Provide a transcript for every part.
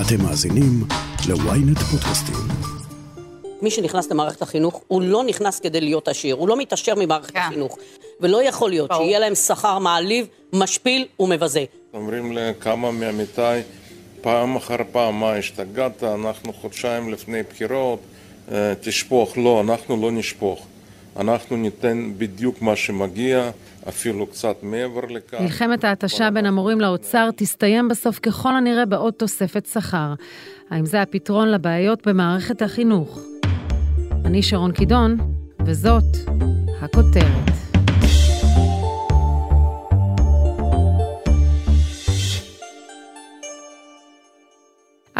אתם מאזינים ל-ynet פודקאסטים. מי שנכנס למערכת החינוך, הוא לא נכנס כדי להיות עשיר, הוא לא מתעשר ממערכת כן. החינוך. ולא יכול להיות ברור. שיהיה להם שכר מעליב, משפיל ומבזה. אומרים לכמה מעמיתיי, פעם אחר פעם, מה השתגעת, אנחנו חודשיים לפני בחירות, אה, תשפוך. לא, אנחנו לא נשפוך. אנחנו ניתן בדיוק מה שמגיע, אפילו קצת מעבר לכך. מלחמת ההתשה בין המורים לאוצר תסתיים בסוף ככל הנראה בעוד תוספת שכר. האם זה הפתרון לבעיות במערכת החינוך? אני שרון קידון, וזאת הכותרת.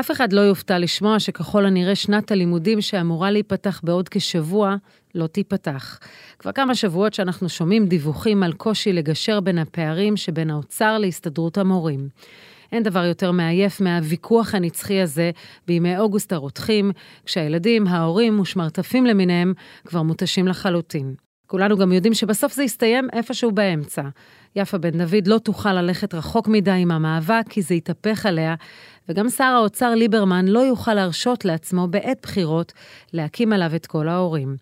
אף אחד לא יופתע לשמוע שככל הנראה שנת הלימודים שאמורה להיפתח בעוד כשבוע, לא תיפתח. כבר כמה שבועות שאנחנו שומעים דיווחים על קושי לגשר בין הפערים שבין האוצר להסתדרות המורים. אין דבר יותר מעייף מהוויכוח הנצחי הזה בימי אוגוסט הרותחים, כשהילדים, ההורים ושמרטפים למיניהם כבר מותשים לחלוטין. כולנו גם יודעים שבסוף זה יסתיים איפשהו באמצע. יפה בן דוד לא תוכל ללכת רחוק מדי עם המאבק, כי זה יתהפך עליה, וגם שר האוצר ליברמן לא יוכל להרשות לעצמו בעת בחירות להקים עליו את כל ההורים.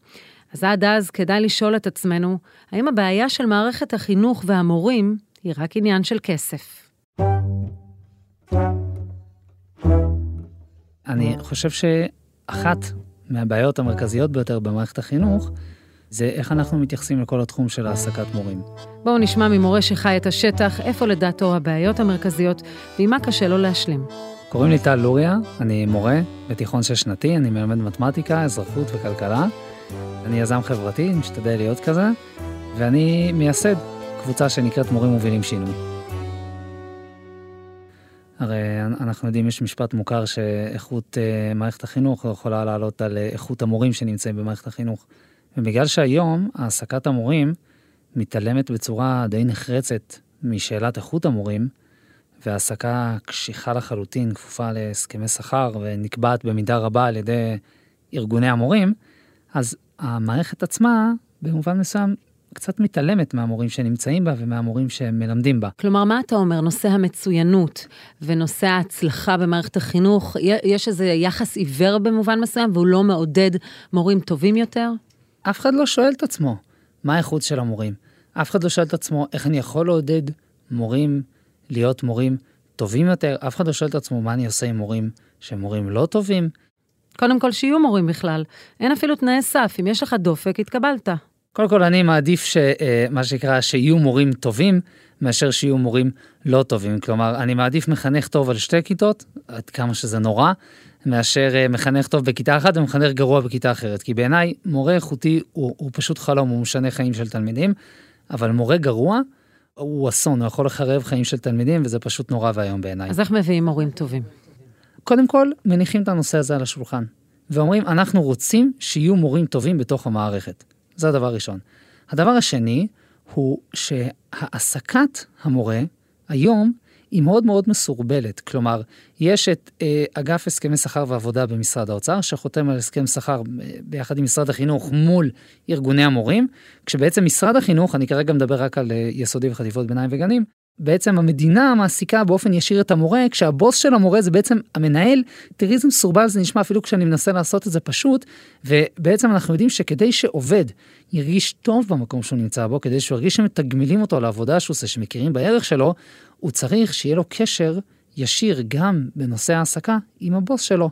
אז עד אז כדאי לשאול את עצמנו, האם הבעיה של מערכת החינוך והמורים היא רק עניין של כסף? אני חושב שאחת מהבעיות המרכזיות ביותר במערכת החינוך, זה איך אנחנו מתייחסים לכל התחום של העסקת מורים. בואו נשמע ממורה שחי את השטח, איפה לדעתו הבעיות המרכזיות, ועם מה קשה לו להשלים. קוראים לי טל לוריה, אני מורה בתיכון שש שנתי, אני מלמד מתמטיקה, אזרחות וכלכלה. אני יזם חברתי, משתדל להיות כזה, ואני מייסד קבוצה שנקראת מורים מובילים שינוי. הרי אנחנו יודעים, יש משפט מוכר שאיכות uh, מערכת החינוך יכולה לעלות על uh, איכות המורים שנמצאים במערכת החינוך. ובגלל שהיום העסקת המורים מתעלמת בצורה די נחרצת משאלת איכות המורים, והעסקה קשיחה לחלוטין, כפופה להסכמי שכר ונקבעת במידה רבה על ידי ארגוני המורים, אז המערכת עצמה, במובן מסוים, קצת מתעלמת מהמורים שנמצאים בה ומהמורים שמלמדים בה. כלומר, מה אתה אומר, נושא המצוינות ונושא ההצלחה במערכת החינוך, יש איזה יחס עיוור במובן מסוים והוא לא מעודד מורים טובים יותר? אף אחד לא שואל את עצמו מה האיכות של המורים. אף אחד לא שואל את עצמו איך אני יכול לעודד מורים להיות מורים טובים יותר. אף אחד לא שואל את עצמו מה אני עושה עם מורים שהם מורים לא טובים. קודם כל, שיהיו מורים בכלל. אין אפילו תנאי סף, אם יש לך דופק, התקבלת. קודם כל, אני מעדיף שמה שנקרא, שיהיו מורים טובים, מאשר שיהיו מורים לא טובים. כלומר, אני מעדיף מחנך טוב על שתי כיתות, עד כמה שזה נורא, מאשר אה, מחנך טוב בכיתה אחת ומחנך גרוע בכיתה אחרת. כי בעיניי, מורה איכותי הוא, הוא פשוט חלום, הוא משנה חיים של תלמידים, אבל מורה גרוע הוא אסון, הוא יכול לחרב חיים של תלמידים, וזה פשוט נורא ואיום בעיניי. אז איך מביאים מורים טובים? קודם כל, מניחים את הנושא הזה על השולחן, ואומרים, אנחנו רוצים שיהיו מורים טובים בתוך המערכת. זה הדבר הראשון. הדבר השני הוא שהעסקת המורה היום היא מאוד מאוד מסורבלת. כלומר, יש את אה, אגף הסכמי שכר ועבודה במשרד האוצר, שחותם על הסכם שכר אה, ביחד עם משרד החינוך מול ארגוני המורים, כשבעצם משרד החינוך, אני כרגע מדבר רק על אה, יסודי וחטיבות ביניים וגנים, בעצם המדינה מעסיקה באופן ישיר את המורה, כשהבוס של המורה זה בעצם המנהל. תראי איזה מסורבל זה נשמע אפילו כשאני מנסה לעשות את זה פשוט, ובעצם אנחנו יודעים שכדי שעובד ירגיש טוב במקום שהוא נמצא בו, כדי שהוא ירגיש שמתגמלים אותו לעבודה שהוא עושה, שמכירים בערך שלו, הוא צריך שיהיה לו קשר ישיר גם בנושא העסקה עם הבוס שלו.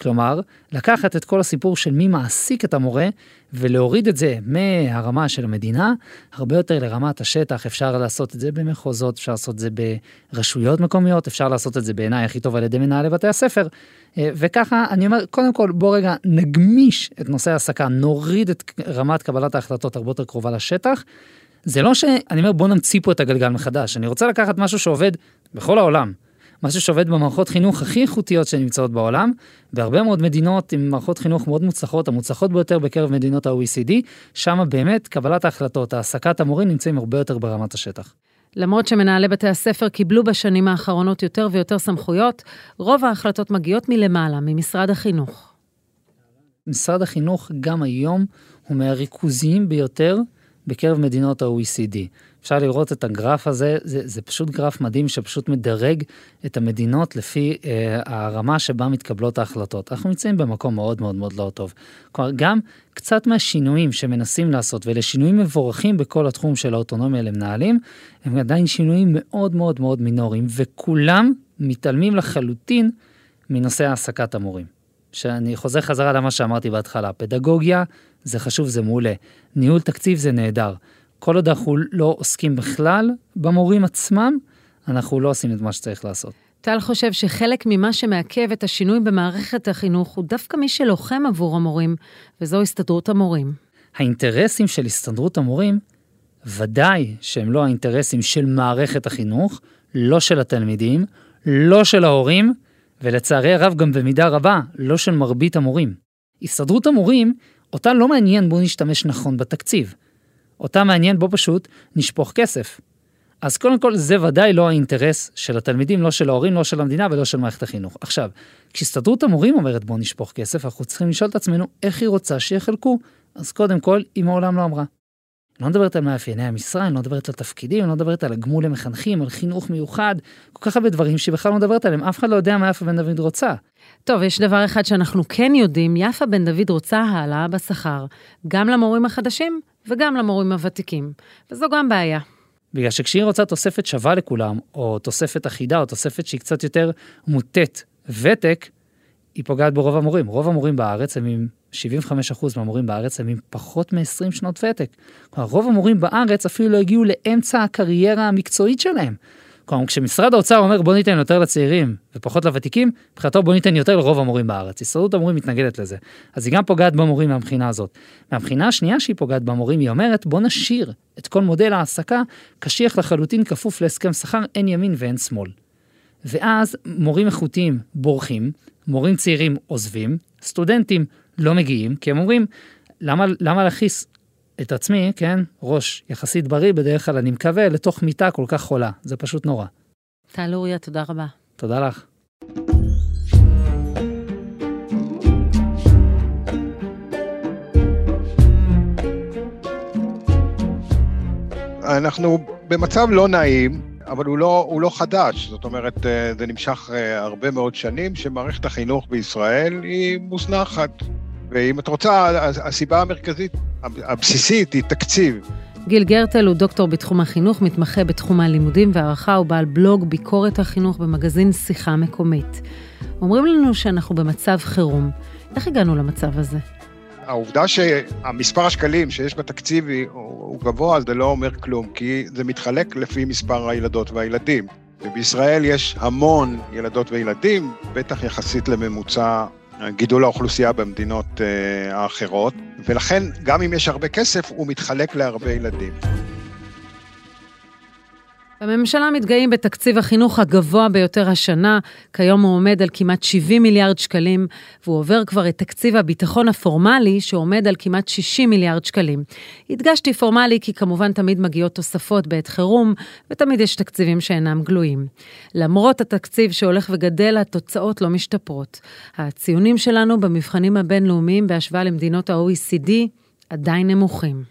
כלומר, לקחת את כל הסיפור של מי מעסיק את המורה ולהוריד את זה מהרמה של המדינה, הרבה יותר לרמת השטח, אפשר לעשות את זה במחוזות, אפשר לעשות את זה ברשויות מקומיות, אפשר לעשות את זה בעיניי הכי טוב על ידי מנהלי בתי הספר. וככה, אני אומר, קודם כל, בוא רגע נגמיש את נושא ההעסקה, נוריד את רמת קבלת ההחלטות הרבה יותר קרובה לשטח. זה לא שאני אומר, בוא נמציא פה את הגלגל מחדש, אני רוצה לקחת משהו שעובד בכל העולם. משהו שעובד במערכות חינוך הכי איכותיות שנמצאות בעולם, בהרבה מאוד מדינות עם מערכות חינוך מאוד מוצלחות, המוצלחות ביותר בקרב מדינות ה-OECD, שם באמת קבלת ההחלטות, העסקת המורים נמצאים הרבה יותר ברמת השטח. למרות שמנהלי בתי הספר קיבלו בשנים האחרונות יותר ויותר סמכויות, רוב ההחלטות מגיעות מלמעלה, ממשרד החינוך. משרד החינוך גם היום הוא מהריכוזיים ביותר בקרב מדינות ה-OECD. אפשר לראות את הגרף הזה, זה, זה פשוט גרף מדהים שפשוט מדרג את המדינות לפי אה, הרמה שבה מתקבלות ההחלטות. אנחנו נמצאים במקום מאוד מאוד מאוד לא טוב. כלומר, גם קצת מהשינויים שמנסים לעשות, ואלה שינויים מבורכים בכל התחום של האוטונומיה למנהלים, הם עדיין שינויים מאוד מאוד מאוד מינוריים, וכולם מתעלמים לחלוטין מנושא העסקת המורים. שאני חוזר חזרה למה שאמרתי בהתחלה, פדגוגיה זה חשוב, זה מעולה, ניהול תקציב זה נהדר. כל עוד אנחנו לא עוסקים בכלל במורים עצמם, אנחנו לא עושים את מה שצריך לעשות. טל חושב שחלק ממה שמעכב את השינוי במערכת החינוך הוא דווקא מי שלוחם עבור המורים, וזו הסתדרות המורים. האינטרסים של הסתדרות המורים, ודאי שהם לא האינטרסים של מערכת החינוך, לא של התלמידים, לא של ההורים, ולצערי הרב גם במידה רבה, לא של מרבית המורים. הסתדרות המורים, אותה לא מעניין בואו נשתמש נכון בתקציב. אותה מעניין בו פשוט נשפוך כסף. אז קודם כל זה ודאי לא האינטרס של התלמידים, לא של ההורים, לא של המדינה ולא של מערכת החינוך. עכשיו, כשהסתדרות המורים אומרת בוא נשפוך כסף, אנחנו צריכים לשאול את עצמנו איך היא רוצה שיחלקו. אז קודם כל, היא מעולם לא אמרה. לא מדברת על מאפייני המשרה, אני לא מדברת על תפקידים, אני לא מדברת על הגמול למחנכים, על חינוך מיוחד, כל כך הרבה דברים שהיא בכלל לא מדברת עליהם, אף אחד לא יודע מה יפה בן דוד רוצה. טוב, יש דבר אחד שאנחנו כן יודעים, יפה בן דוד רוצה העלאה בשכר, גם למורים החדשים וגם למורים הוותיקים, וזו גם בעיה. בגלל שכשהיא רוצה תוספת שווה לכולם, או תוספת אחידה, או תוספת שהיא קצת יותר מוטית ותק, היא פוגעת ברוב המורים. רוב המורים בארץ הם עם 75% מהמורים בארץ הם עם פחות מ-20 שנות ותק. כלומר, רוב המורים בארץ אפילו לא הגיעו לאמצע הקריירה המקצועית שלהם. כלומר, כשמשרד האוצר אומר בוא ניתן יותר לצעירים ופחות לוותיקים, מבחינתו בוא ניתן יותר לרוב המורים בארץ. הסתדרות המורים מתנגדת לזה. אז היא גם פוגעת במורים מהבחינה הזאת. מהבחינה השנייה שהיא פוגעת במורים, היא אומרת בוא נשאיר את כל מודל ההעסקה קשיח לחלוטין כפוף להסכם שכר, אין ימין ואין שמאל. ואז מורים איכותיים בורחים, מורים צעירים עוזבים, סטודנטים לא מגיעים, כי הם אומרים, למה, למה להכעיס את עצמי, כן, ראש יחסית בריא, בדרך כלל אני מקווה, לתוך מיטה כל כך חולה. זה פשוט נורא. טל אוריה, תודה רבה. תודה לך. אנחנו במצב לא נעים, אבל הוא לא, הוא לא חדש. זאת אומרת, אה, זה נמשך אה, הרבה מאוד שנים שמערכת החינוך בישראל היא מוזנחת. ואם את רוצה, הסיבה המרכזית, הבסיסית, היא תקציב. גיל גרטל הוא דוקטור בתחום החינוך, מתמחה בתחום הלימודים והערכה, הוא בעל בלוג ביקורת החינוך במגזין שיחה מקומית. אומרים לנו שאנחנו במצב חירום. איך הגענו למצב הזה? העובדה שהמספר השקלים שיש בתקציב הוא גבוה, זה לא אומר כלום, כי זה מתחלק לפי מספר הילדות והילדים. ובישראל יש המון ילדות וילדים, בטח יחסית לממוצע גידול האוכלוסייה במדינות uh, האחרות, ולכן גם אם יש הרבה כסף, הוא מתחלק להרבה ילדים. בממשלה מתגאים בתקציב החינוך הגבוה ביותר השנה, כיום הוא עומד על כמעט 70 מיליארד שקלים, והוא עובר כבר את תקציב הביטחון הפורמלי, שעומד על כמעט 60 מיליארד שקלים. הדגשתי פורמלי כי כמובן תמיד מגיעות תוספות בעת חירום, ותמיד יש תקציבים שאינם גלויים. למרות התקציב שהולך וגדל, התוצאות לא משתפרות. הציונים שלנו במבחנים הבינלאומיים בהשוואה למדינות ה-OECD עדיין נמוכים.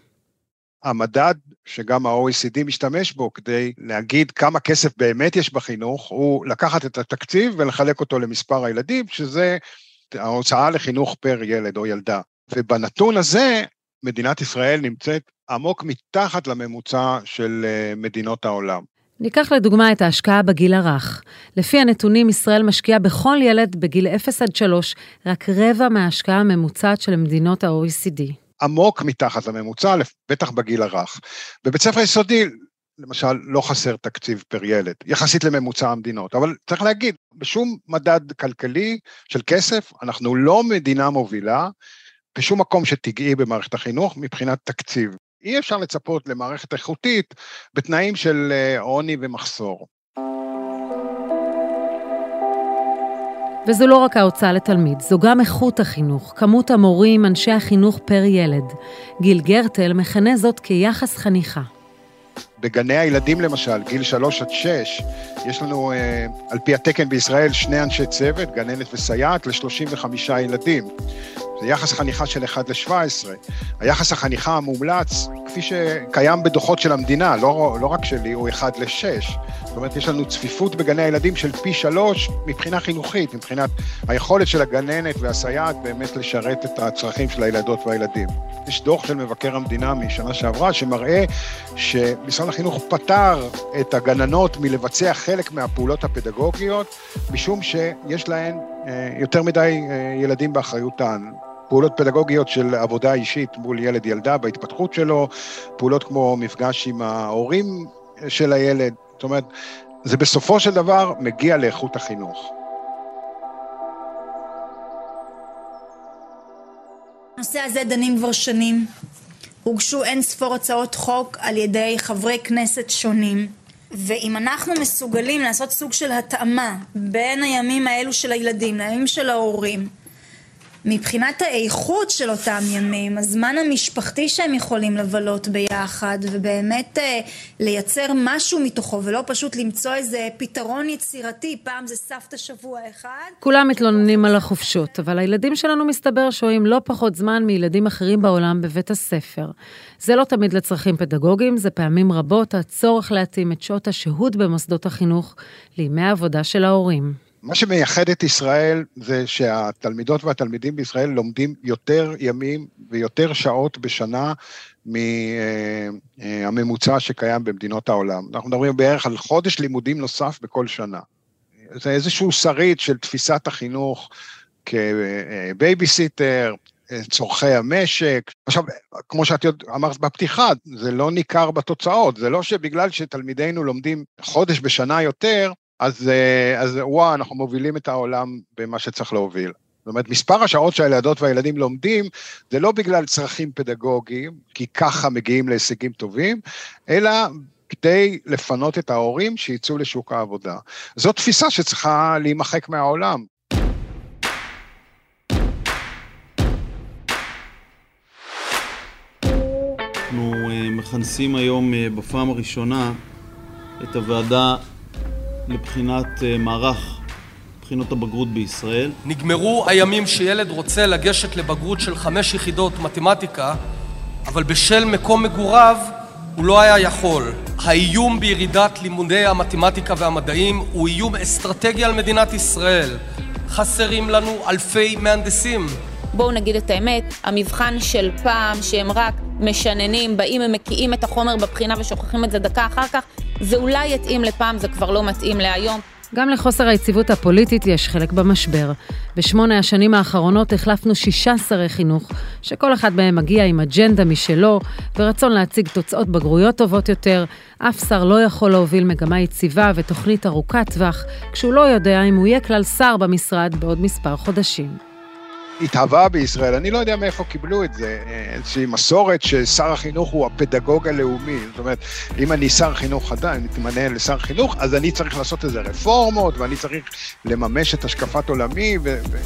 המדד שגם ה-OECD משתמש בו כדי להגיד כמה כסף באמת יש בחינוך, הוא לקחת את התקציב ולחלק אותו למספר הילדים, שזה ההוצאה לחינוך פר ילד או ילדה. ובנתון הזה, מדינת ישראל נמצאת עמוק מתחת לממוצע של אה, מדינות העולם. ניקח לדוגמה את ההשקעה בגיל הרך. לפי הנתונים, ישראל משקיעה בכל ילד בגיל 0 עד 3 רק רבע מההשקעה הממוצעת של מדינות ה-OECD. עמוק מתחת לממוצע, בטח בגיל הרך. בבית ספר יסודי, למשל, לא חסר תקציב פר ילד, יחסית לממוצע המדינות, אבל צריך להגיד, בשום מדד כלכלי של כסף, אנחנו לא מדינה מובילה, בשום מקום שתגעי במערכת החינוך מבחינת תקציב. אי אפשר לצפות למערכת איכותית בתנאים של אה, עוני ומחסור. וזו לא רק ההוצאה לתלמיד, זו גם איכות החינוך, כמות המורים, אנשי החינוך פר ילד. גיל גרטל מכנה זאת כיחס חניכה. בגני הילדים למשל, גיל 3 עד 6, יש לנו, אה, על פי התקן בישראל, שני אנשי צוות, גננת וסייעת, ל-35 ילדים. זה יחס חניכה של 1 ל-17. היחס החניכה המומלץ, כפי שקיים בדוחות של המדינה, לא, לא רק שלי, הוא 1 ל-6. זאת אומרת, יש לנו צפיפות בגני הילדים של פי 3 מבחינה חינוכית, מבחינת היכולת של הגננת והסייעת באמת לשרת את הצרכים של הילדות והילדים. יש דוח של מבקר המדינה משנה שעברה שמראה שמשרד החינוך פטר את הגננות מלבצע חלק מהפעולות הפדגוגיות, משום שיש להן אה, יותר מדי אה, ילדים באחריותן. פעולות פדגוגיות של עבודה אישית מול ילד-ילדה בהתפתחות שלו, פעולות כמו מפגש עם ההורים של הילד, זאת אומרת, זה בסופו של דבר מגיע לאיכות החינוך. הנושא הזה דנים כבר שנים. הוגשו אין ספור הצעות חוק על ידי חברי כנסת שונים. ואם אנחנו מסוגלים לעשות סוג של התאמה בין הימים האלו של הילדים לימים של ההורים, מבחינת האיכות של אותם ימים, הזמן המשפחתי שהם יכולים לבלות ביחד ובאמת אה, לייצר משהו מתוכו ולא פשוט למצוא איזה פתרון יצירתי, פעם זה סבתא שבוע אחד. כולם מתלוננים על החופשות, אבל הילדים שלנו מסתבר שוהים לא פחות זמן מילדים אחרים בעולם בבית הספר. זה לא תמיד לצרכים פדגוגיים, זה פעמים רבות הצורך להתאים את שעות השהות במוסדות החינוך לימי העבודה של ההורים. מה שמייחד את ישראל זה שהתלמידות והתלמידים בישראל לומדים יותר ימים ויותר שעות בשנה מהממוצע שקיים במדינות העולם. אנחנו מדברים בערך על חודש לימודים נוסף בכל שנה. זה איזשהו שריד של תפיסת החינוך כבייביסיטר, צורכי המשק. עכשיו, כמו שאת אמרת בפתיחה, זה לא ניכר בתוצאות, זה לא שבגלל שתלמידינו לומדים חודש בשנה יותר, אז, אה, אז וואו, אנחנו מובילים את העולם במה שצריך להוביל. זאת אומרת, מספר השעות שהילדות והילדים לומדים, זה לא בגלל צרכים פדגוגיים, כי ככה מגיעים להישגים טובים, אלא כדי לפנות את ההורים שיצאו לשוק העבודה. זו תפיסה שצריכה להימחק מהעולם. אנחנו אה, מכנסים היום אה, בפעם הראשונה את הוועדה לבחינת אה, מערך בחינות הבגרות בישראל. נגמרו הימים שילד רוצה לגשת לבגרות של חמש יחידות מתמטיקה, אבל בשל מקום מגוריו הוא לא היה יכול. האיום בירידת לימודי המתמטיקה והמדעים הוא איום אסטרטגי על מדינת ישראל. חסרים לנו אלפי מהנדסים. בואו נגיד את האמת, המבחן של פעם שהם רק משננים, באים ומקיאים את החומר בבחינה ושוכחים את זה דקה אחר כך, זה אולי יתאים לפעם, זה כבר לא מתאים להיום. גם לחוסר היציבות הפוליטית יש חלק במשבר. בשמונה השנים האחרונות החלפנו שישה שרי חינוך, שכל אחד מהם מגיע עם אג'נדה משלו, ורצון להציג תוצאות בגרויות טובות יותר. אף שר לא יכול להוביל מגמה יציבה ותוכנית ארוכת טווח, כשהוא לא יודע אם הוא יהיה כלל שר במשרד בעוד מספר חודשים. התהווה בישראל, אני לא יודע מאיפה קיבלו את זה, איזושהי מסורת ששר החינוך הוא הפדגוג הלאומי, זאת אומרת, אם אני שר חינוך חדש, אני מתמנה לשר חינוך, אז אני צריך לעשות איזה רפורמות, ואני צריך לממש את השקפת עולמי, ו... ו...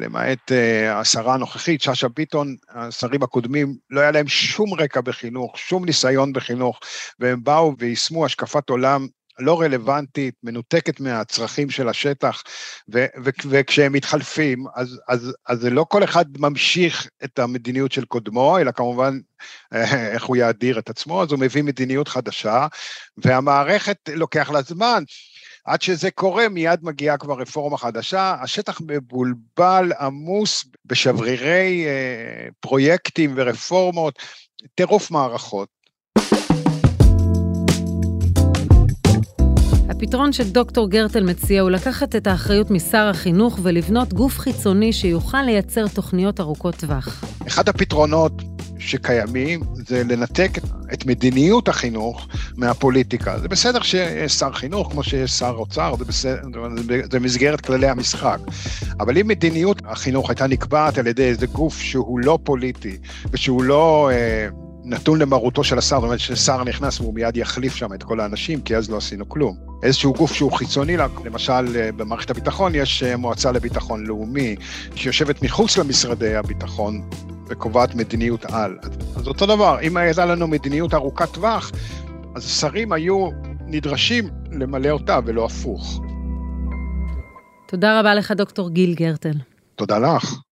למעט uh, השרה הנוכחית, שאשא ביטון, השרים הקודמים, לא היה להם שום רקע בחינוך, שום ניסיון בחינוך, והם באו ויישמו השקפת עולם לא רלוונטית, מנותקת מהצרכים של השטח, ו- ו- וכשהם מתחלפים, אז, אז, אז לא כל אחד ממשיך את המדיניות של קודמו, אלא כמובן איך הוא יאדיר את עצמו, אז הוא מביא מדיניות חדשה, והמערכת לוקח לה זמן. עד שזה קורה, מיד מגיעה כבר רפורמה חדשה, השטח מבולבל, עמוס בשברירי אה, פרויקטים ורפורמות, טירוף מערכות. הפתרון שדוקטור גרטל מציע הוא לקחת את האחריות משר החינוך ולבנות גוף חיצוני שיוכל לייצר תוכניות ארוכות טווח. אחד הפתרונות שקיימים זה לנתק את מדיניות החינוך מהפוליטיקה. זה בסדר שיש שר חינוך כמו שיש שר אוצר, זה, בסדר, זה מסגרת כללי המשחק. אבל אם מדיניות החינוך הייתה נקבעת על ידי איזה גוף שהוא לא פוליטי ושהוא לא... אה, נתון למרותו של השר, זאת אומרת ששר נכנס והוא מיד יחליף שם את כל האנשים, כי אז לא עשינו כלום. איזשהו גוף שהוא חיצוני, למשל אה, במערכת הביטחון יש אה, מועצה לביטחון לאומי, שיושבת מחוץ למשרדי הביטחון וקובעת מדיניות על. אז אותו דבר, אם הייתה לנו מדיניות ארוכת טווח, אז שרים היו נדרשים למלא אותה ולא הפוך. תודה רבה לך, דוקטור גיל גרטל. תודה לך.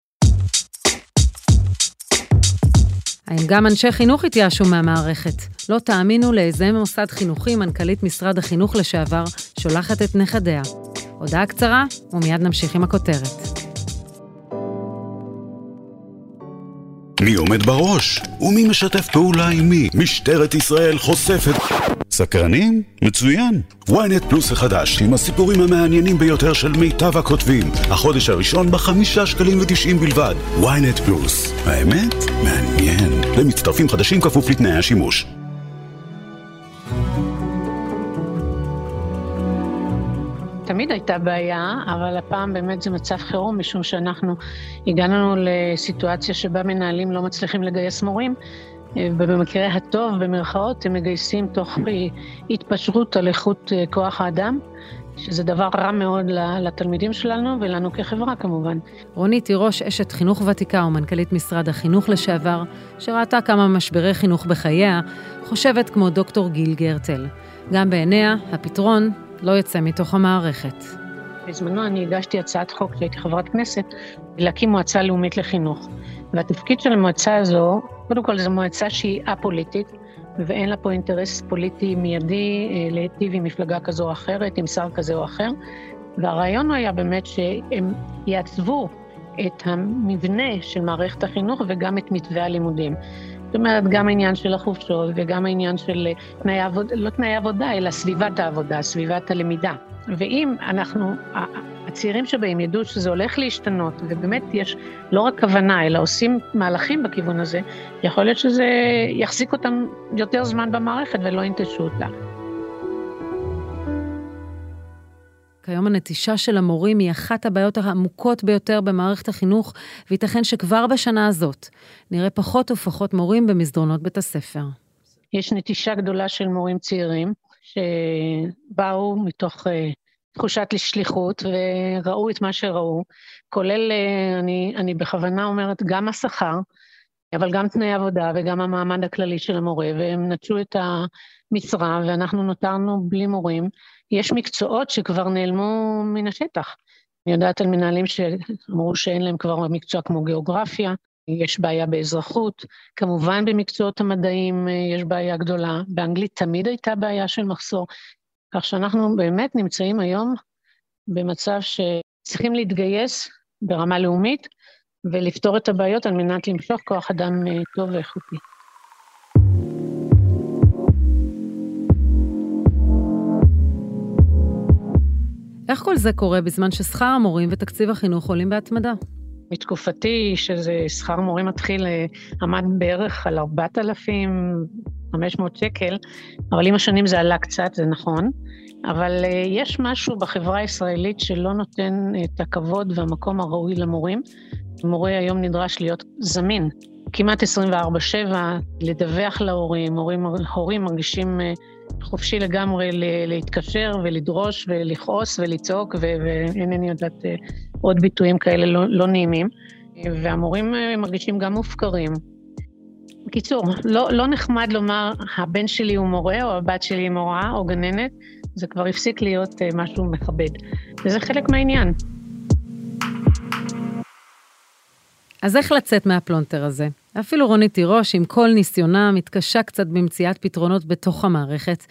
האם גם אנשי חינוך התייאשו מהמערכת? לא תאמינו לאיזה מוסד חינוכי מנכ"לית משרד החינוך לשעבר שולחת את נכדיה. הודעה קצרה, ומיד נמשיך עם הכותרת. מי עומד בראש? ומי משתף פעולה עם מי? משטרת ישראל חושפת... סקרנים? מצוין. ynet פלוס החדש, עם הסיפורים המעניינים ביותר של מיטב הכותבים. החודש הראשון בחמישה שקלים ותשעים בלבד. ynet פלוס. האמת? מעניין. למצטרפים חדשים כפוף לתנאי השימוש. תמיד הייתה בעיה, אבל הפעם באמת זה מצב חירום, משום שאנחנו הגענו לסיטואציה שבה מנהלים לא מצליחים לגייס מורים, ובמקרה הטוב, במרכאות, הם מגייסים תוך התפשרות על איכות אה, כוח האדם. שזה דבר רע מאוד לתלמידים שלנו ולנו כחברה כמובן. רונית תירוש, אשת חינוך ותיקה ומנכ"לית משרד החינוך לשעבר, שראתה כמה משברי חינוך בחייה, חושבת כמו דוקטור גיל גרטל. גם בעיניה, הפתרון לא יצא מתוך המערכת. בזמנו אני הגשתי הצעת חוק כשהייתי חברת כנסת, להקים מועצה לאומית לחינוך. והתפקיד של המועצה הזו, קודם כל זו מועצה שהיא א-פוליטית, ואין לה פה אינטרס פוליטי מיידי אה, להיטיב עם מפלגה כזו או אחרת, עם שר כזה או אחר. והרעיון היה באמת שהם יעצבו את המבנה של מערכת החינוך וגם את מתווה הלימודים. זאת אומרת, גם העניין של החופשות וגם העניין של תנאי עבודה, לא תנאי עבודה, אלא סביבת העבודה, סביבת הלמידה. ואם אנחנו, הצעירים שבהם ידעו שזה הולך להשתנות, ובאמת יש לא רק כוונה, אלא עושים מהלכים בכיוון הזה, יכול להיות שזה יחזיק אותם יותר זמן במערכת ולא ינטשו אותה. כיום הנטישה של המורים היא אחת הבעיות העמוקות ביותר במערכת החינוך, וייתכן שכבר בשנה הזאת נראה פחות ופחות מורים במסדרונות בית הספר. יש נטישה גדולה של מורים צעירים, שבאו מתוך uh, תחושת שליחות וראו את מה שראו, כולל, uh, אני, אני בכוונה אומרת, גם השכר, אבל גם תנאי עבודה וגם המעמד הכללי של המורה, והם נטשו את המשרה ואנחנו נותרנו בלי מורים. יש מקצועות שכבר נעלמו מן השטח. אני יודעת על מנהלים שאמרו שאין להם כבר מקצוע כמו גיאוגרפיה, יש בעיה באזרחות, כמובן במקצועות המדעיים אה, יש בעיה גדולה, באנגלית תמיד הייתה בעיה של מחסור, כך שאנחנו באמת נמצאים היום במצב שצריכים להתגייס ברמה לאומית ולפתור את הבעיות על מנת למשוך כוח אדם אה, טוב ואיכותי. איך כל זה קורה בזמן ששכר המורים ותקציב החינוך עולים בהתמדה? מתקופתי, שזה שכר מורים מתחיל, אה, עמד בערך על 4,500 שקל, אבל עם השנים זה עלה קצת, זה נכון. אבל אה, יש משהו בחברה הישראלית שלא נותן את הכבוד והמקום הראוי למורים. מורה היום נדרש להיות זמין, כמעט 24-7, לדווח להורים, הורים, הורים מרגישים אה, חופשי לגמרי להתקשר ולדרוש ולכעוס ולצעוק, ואינני יודעת אה, עוד ביטויים כאלה לא, לא נעימים. והמורים אה, מרגישים גם מופקרים. בקיצור, לא, לא נחמד לומר, הבן שלי הוא מורה, או הבת שלי היא מורה, או גננת, זה כבר הפסיק להיות אה, משהו מכבד. וזה חלק מהעניין. אז איך לצאת מהפלונטר הזה? אפילו רונית תירוש, עם כל ניסיונה, מתקשה קצת במציאת פתרונות בתוך המערכת,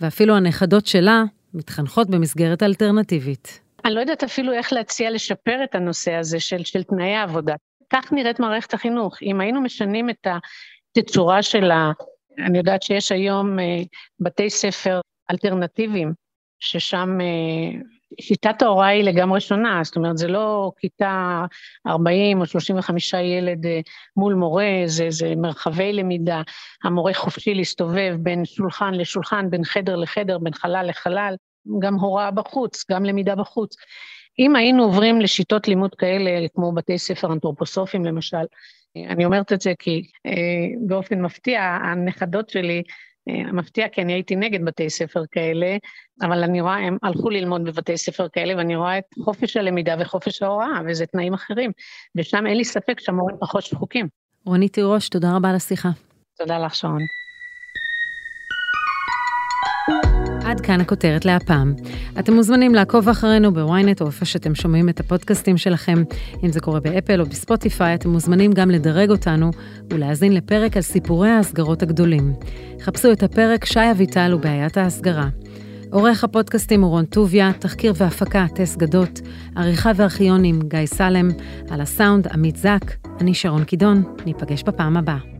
ואפילו הנכדות שלה מתחנכות במסגרת אלטרנטיבית. אני לא יודעת אפילו איך להציע לשפר את הנושא הזה של, של תנאי העבודה. כך נראית מערכת החינוך. אם היינו משנים את התצורה של ה... אני יודעת שיש היום אה, בתי ספר אלטרנטיביים, ששם אה, שיטת ההוראה היא לגמרי שונה, זאת אומרת, זה לא כיתה 40 או 35 ילד אה, מול מורה, זה, זה מרחבי למידה, המורה חופשי להסתובב בין שולחן לשולחן, בין חדר לחדר, בין חלל לחלל, גם הוראה בחוץ, גם למידה בחוץ. אם היינו עוברים לשיטות לימוד כאלה, כמו בתי ספר אנתרופוסופיים למשל, אה, אני אומרת את זה כי אה, באופן מפתיע, הנכדות שלי אה, מפתיע כי אני הייתי נגד בתי ספר כאלה, אבל אני רואה, הם הלכו ללמוד בבתי ספר כאלה, ואני רואה את חופש הלמידה וחופש ההוראה, וזה תנאים אחרים. ושם אין לי ספק שהמורים פחות שחוקים. רונית תירוש, תודה רבה על השיחה. תודה לך, שרון. עד כאן הכותרת להפעם. אתם מוזמנים לעקוב אחרינו בוויינט או איפה שאתם שומעים את הפודקאסטים שלכם. אם זה קורה באפל או בספוטיפיי, אתם מוזמנים גם לדרג אותנו ולהאזין לפרק על סיפורי ההסגרות הגדולים. חפשו את הפרק שי אביטל ובעיית ההסגרה. עורך הפודקאסטים הוא רון טוביה, תחקיר והפקה טס גדות, עריכה וארכיונים גיא סלם, על הסאונד עמית זק, אני שרון קידון, ניפגש בפעם הבאה.